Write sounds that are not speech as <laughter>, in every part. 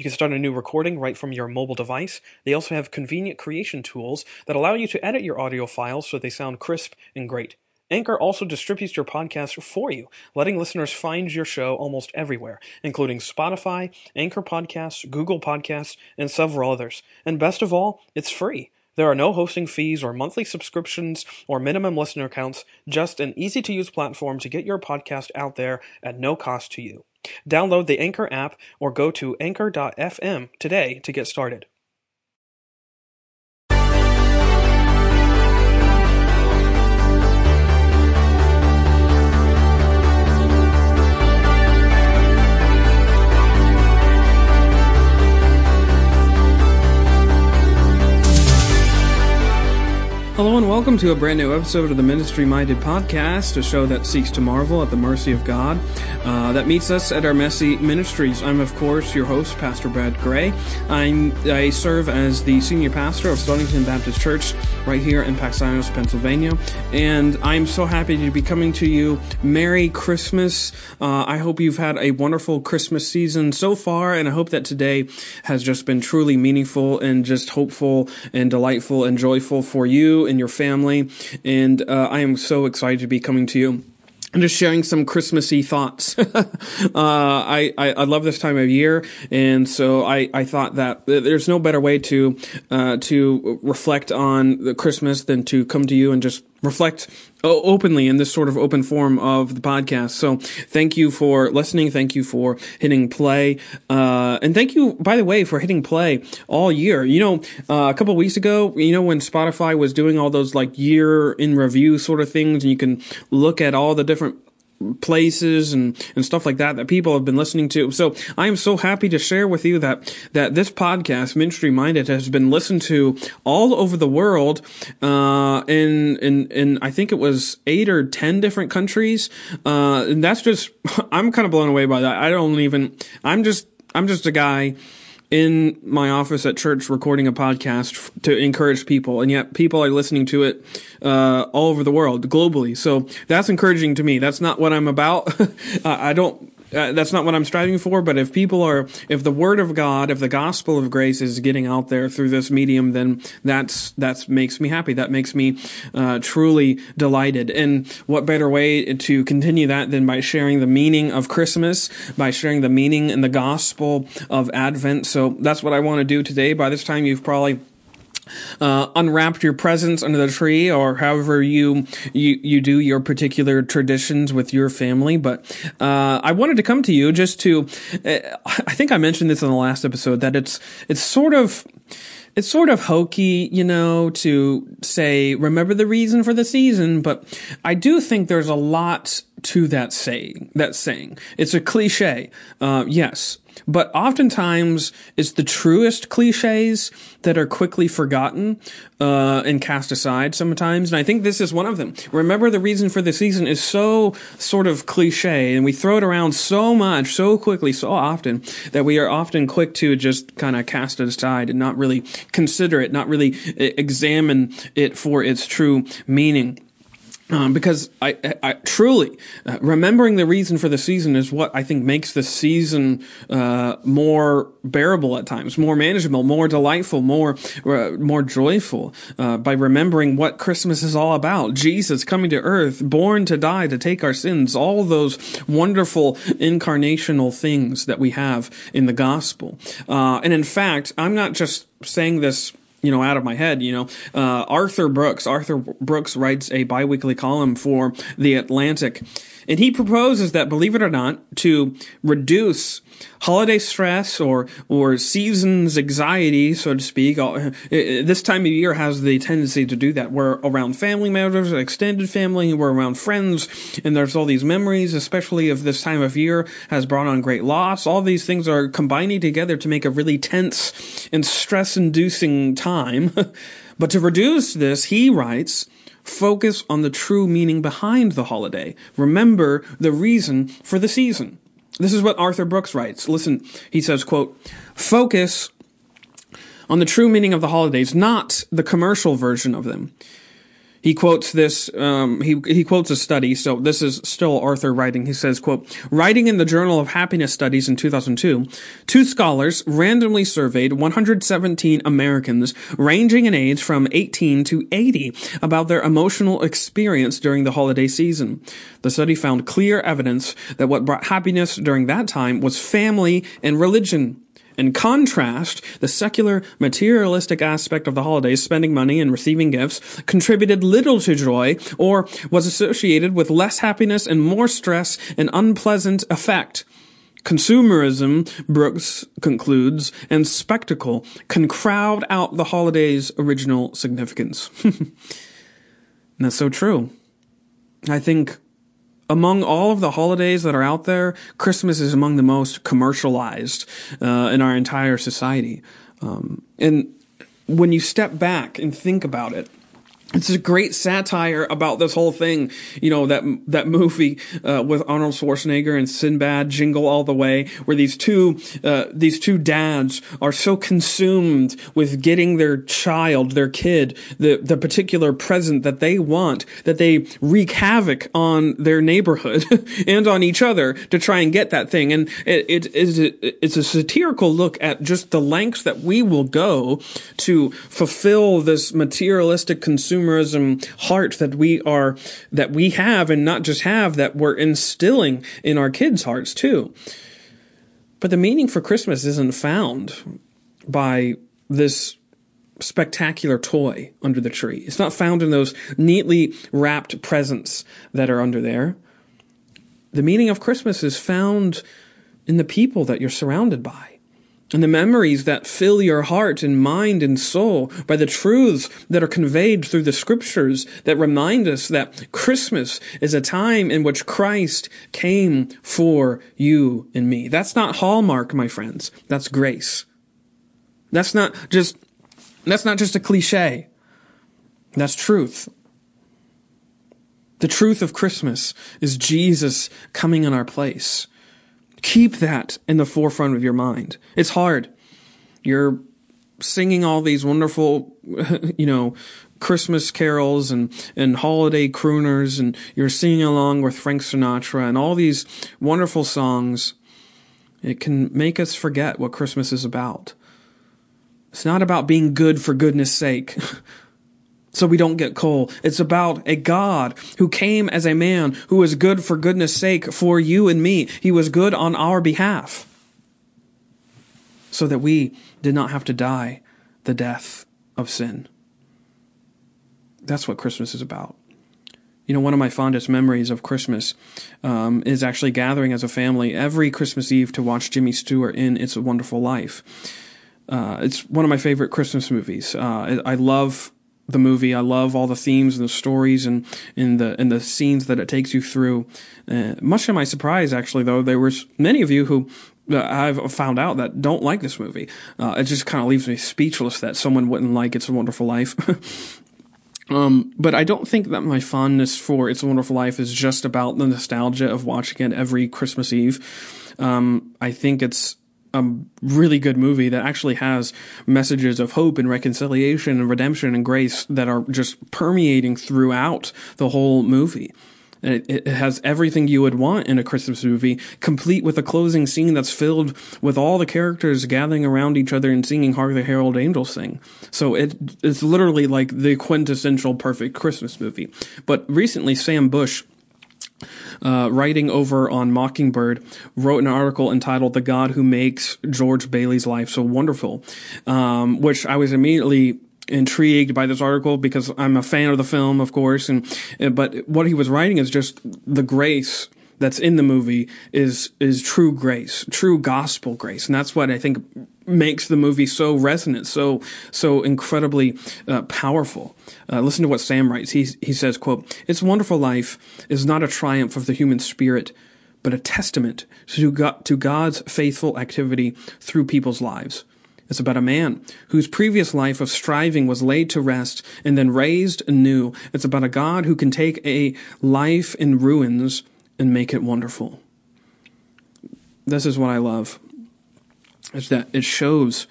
You can start a new recording right from your mobile device. They also have convenient creation tools that allow you to edit your audio files so they sound crisp and great. Anchor also distributes your podcast for you, letting listeners find your show almost everywhere, including Spotify, Anchor Podcasts, Google Podcasts, and several others. And best of all, it's free. There are no hosting fees or monthly subscriptions or minimum listener counts, just an easy to use platform to get your podcast out there at no cost to you. Download the Anchor app or go to anchor.fm today to get started. Hello and welcome to a brand new episode of the Ministry Minded Podcast, a show that seeks to marvel at the mercy of God uh, that meets us at our messy ministries. I'm, of course, your host, Pastor Brad Gray. I'm, I serve as the senior pastor of Stonington Baptist Church right here in Paxinos, Pennsylvania, and I'm so happy to be coming to you. Merry Christmas. Uh, I hope you've had a wonderful Christmas season so far, and I hope that today has just been truly meaningful and just hopeful and delightful and joyful for you and your family. And uh, I am so excited to be coming to you and just sharing some Christmassy thoughts. <laughs> uh, I, I, I love this time of year, and so I, I thought that there's no better way to uh, to reflect on the Christmas than to come to you and just reflect openly in this sort of open form of the podcast. So thank you for listening. Thank you for hitting play. Uh, and thank you, by the way, for hitting play all year. You know, uh, a couple weeks ago, you know, when Spotify was doing all those like year in review sort of things and you can look at all the different places and, and stuff like that that people have been listening to. So I am so happy to share with you that that this podcast, Ministry Minded, has been listened to all over the world, uh, in in in I think it was eight or ten different countries. Uh, and that's just <laughs> I'm kind of blown away by that. I don't even I'm just I'm just a guy in my office at church recording a podcast to encourage people, and yet people are listening to it uh, all over the world, globally. So that's encouraging to me. That's not what I'm about. <laughs> I don't uh, that's not what I'm striving for, but if people are, if the word of God, if the gospel of grace is getting out there through this medium, then that's, that makes me happy. That makes me, uh, truly delighted. And what better way to continue that than by sharing the meaning of Christmas, by sharing the meaning and the gospel of Advent. So that's what I want to do today. By this time, you've probably uh, unwrapped your presents under the tree or however you, you, you do your particular traditions with your family. But, uh, I wanted to come to you just to, uh, I think I mentioned this in the last episode that it's, it's sort of, it's sort of hokey, you know, to say, remember the reason for the season, but I do think there's a lot to that saying, that saying. It's a cliche, uh, yes, but oftentimes it's the truest cliches that are quickly forgotten uh, and cast aside sometimes. And I think this is one of them. Remember, the reason for the season is so sort of cliche, and we throw it around so much, so quickly, so often that we are often quick to just kind of cast it aside and not really consider it, not really examine it for its true meaning. Um, because I, I, I truly uh, remembering the reason for the season is what I think makes the season uh, more bearable at times, more manageable, more delightful, more uh, more joyful. Uh, by remembering what Christmas is all about, Jesus coming to earth, born to die to take our sins, all those wonderful incarnational things that we have in the gospel. Uh, and in fact, I'm not just saying this you know, out of my head, you know, uh, Arthur Brooks, Arthur Brooks writes a biweekly column for The Atlantic, and he proposes that, believe it or not, to reduce holiday stress or, or seasons anxiety, so to speak, uh, this time of year has the tendency to do that. We're around family members, extended family, we're around friends, and there's all these memories, especially if this time of year has brought on great loss. All these things are combining together to make a really tense and stress inducing time. <laughs> but to reduce this, he writes, Focus on the true meaning behind the holiday. Remember the reason for the season. This is what Arthur Brooks writes. Listen, he says, quote, focus on the true meaning of the holidays, not the commercial version of them. He quotes this, um, he, he quotes a study, so this is still Arthur writing. He says, quote, writing in the Journal of Happiness Studies in 2002, two scholars randomly surveyed 117 Americans ranging in age from 18 to 80 about their emotional experience during the holiday season. The study found clear evidence that what brought happiness during that time was family and religion. In contrast, the secular, materialistic aspect of the holidays, spending money and receiving gifts, contributed little to joy or was associated with less happiness and more stress and unpleasant effect. Consumerism, Brooks concludes, and spectacle can crowd out the holiday's original significance. and <laughs> that's so true. I think among all of the holidays that are out there, Christmas is among the most commercialized uh, in our entire society. Um, and when you step back and think about it, it's a great satire about this whole thing. You know that that movie uh, with Arnold Schwarzenegger and Sinbad, Jingle All the Way, where these two uh, these two dads are so consumed with getting their child, their kid, the the particular present that they want that they wreak havoc on their neighborhood <laughs> and on each other to try and get that thing. And it, it is it's a satirical look at just the lengths that we will go to fulfill this materialistic consumer consumerism heart that we are that we have and not just have that we're instilling in our kids' hearts too. But the meaning for Christmas isn't found by this spectacular toy under the tree. It's not found in those neatly wrapped presents that are under there. The meaning of Christmas is found in the people that you're surrounded by and the memories that fill your heart and mind and soul by the truths that are conveyed through the scriptures that remind us that Christmas is a time in which Christ came for you and me. That's not Hallmark, my friends. That's grace. That's not just, that's not just a cliche. That's truth. The truth of Christmas is Jesus coming in our place. Keep that in the forefront of your mind. It's hard. You're singing all these wonderful, <laughs> you know, Christmas carols and, and holiday crooners, and you're singing along with Frank Sinatra and all these wonderful songs. It can make us forget what Christmas is about. It's not about being good for goodness sake. <laughs> so we don't get coal. It's about a God who came as a man who was good for goodness sake for you and me. He was good on our behalf so that we did not have to die the death of sin. That's what Christmas is about. You know, one of my fondest memories of Christmas um, is actually gathering as a family every Christmas Eve to watch Jimmy Stewart in It's a Wonderful Life. Uh, it's one of my favorite Christmas movies. Uh, I love the movie. I love all the themes and the stories and, and the and the scenes that it takes you through. Uh, much to my surprise, actually, though, there was many of you who uh, I've found out that don't like this movie. Uh, it just kind of leaves me speechless that someone wouldn't like It's a Wonderful Life. <laughs> Um, but I don't think that my fondness for It's a Wonderful Life is just about the nostalgia of watching it every Christmas Eve. Um, I think it's a really good movie that actually has messages of hope and reconciliation and redemption and grace that are just permeating throughout the whole movie. It, it, has everything you would want in a Christmas movie, complete with a closing scene that's filled with all the characters gathering around each other and singing "Hark the Herald Angels Sing." So it, it's literally like the quintessential perfect Christmas movie. But recently, Sam Bush uh, writing over on Mockingbird, wrote an article entitled "The God Who Makes George Bailey's Life So Wonderful," um, which I was immediately intrigued by this article because I'm a fan of the film, of course, and but what he was writing is just the grace that's in the movie is is true grace, true gospel grace, and that's what I think makes the movie so resonant, so so incredibly uh, powerful. Uh, listen to what Sam writes. He he says, "quote It's wonderful life is not a triumph of the human spirit." But a testament to God, to God's faithful activity through people's lives. It's about a man whose previous life of striving was laid to rest and then raised anew. It's about a God who can take a life in ruins and make it wonderful. This is what I love. Is that it shows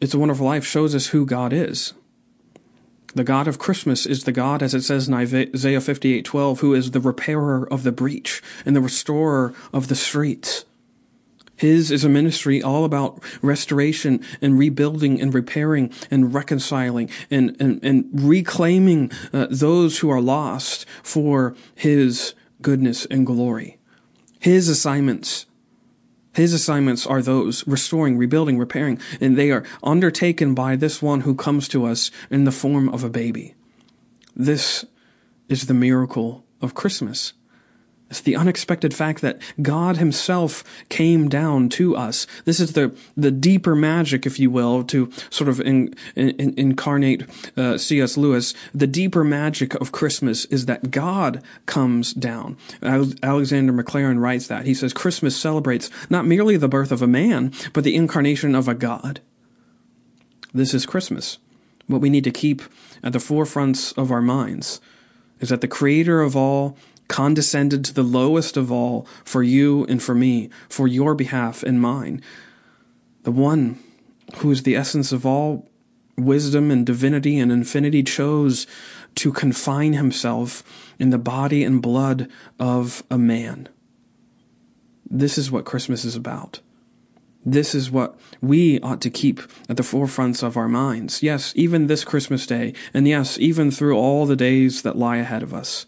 it's a wonderful life shows us who God is. The God of Christmas is the God, as it says in Isaiah 58:12, who is the repairer of the breach and the restorer of the streets. His is a ministry all about restoration and rebuilding and repairing and reconciling and, and, and reclaiming uh, those who are lost for His goodness and glory. His assignments his assignments are those restoring, rebuilding, repairing, and they are undertaken by this one who comes to us in the form of a baby. This is the miracle of Christmas. It's the unexpected fact that God Himself came down to us. This is the, the deeper magic, if you will, to sort of in, in, incarnate uh, C.S. Lewis. The deeper magic of Christmas is that God comes down. Alexander Maclaren writes that. He says Christmas celebrates not merely the birth of a man, but the incarnation of a God. This is Christmas. What we need to keep at the forefronts of our minds is that the creator of all condescended to the lowest of all for you and for me, for your behalf and mine. The one who is the essence of all wisdom and divinity and infinity chose to confine himself in the body and blood of a man. This is what Christmas is about. This is what we ought to keep at the forefronts of our minds. Yes, even this Christmas day, and yes, even through all the days that lie ahead of us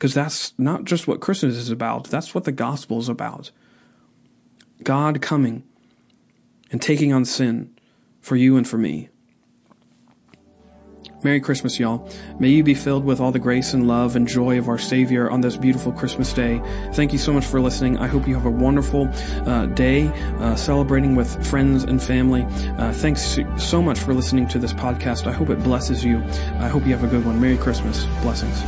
because that's not just what Christmas is about, that's what the gospel is about. God coming and taking on sin for you and for me. Merry Christmas, y'all. May you be filled with all the grace and love and joy of our Savior on this beautiful Christmas day. Thank you so much for listening. I hope you have a wonderful uh, day uh, celebrating with friends and family. Uh, thanks so much for listening to this podcast. I hope it blesses you. I hope you have a good one. Merry Christmas. Blessings.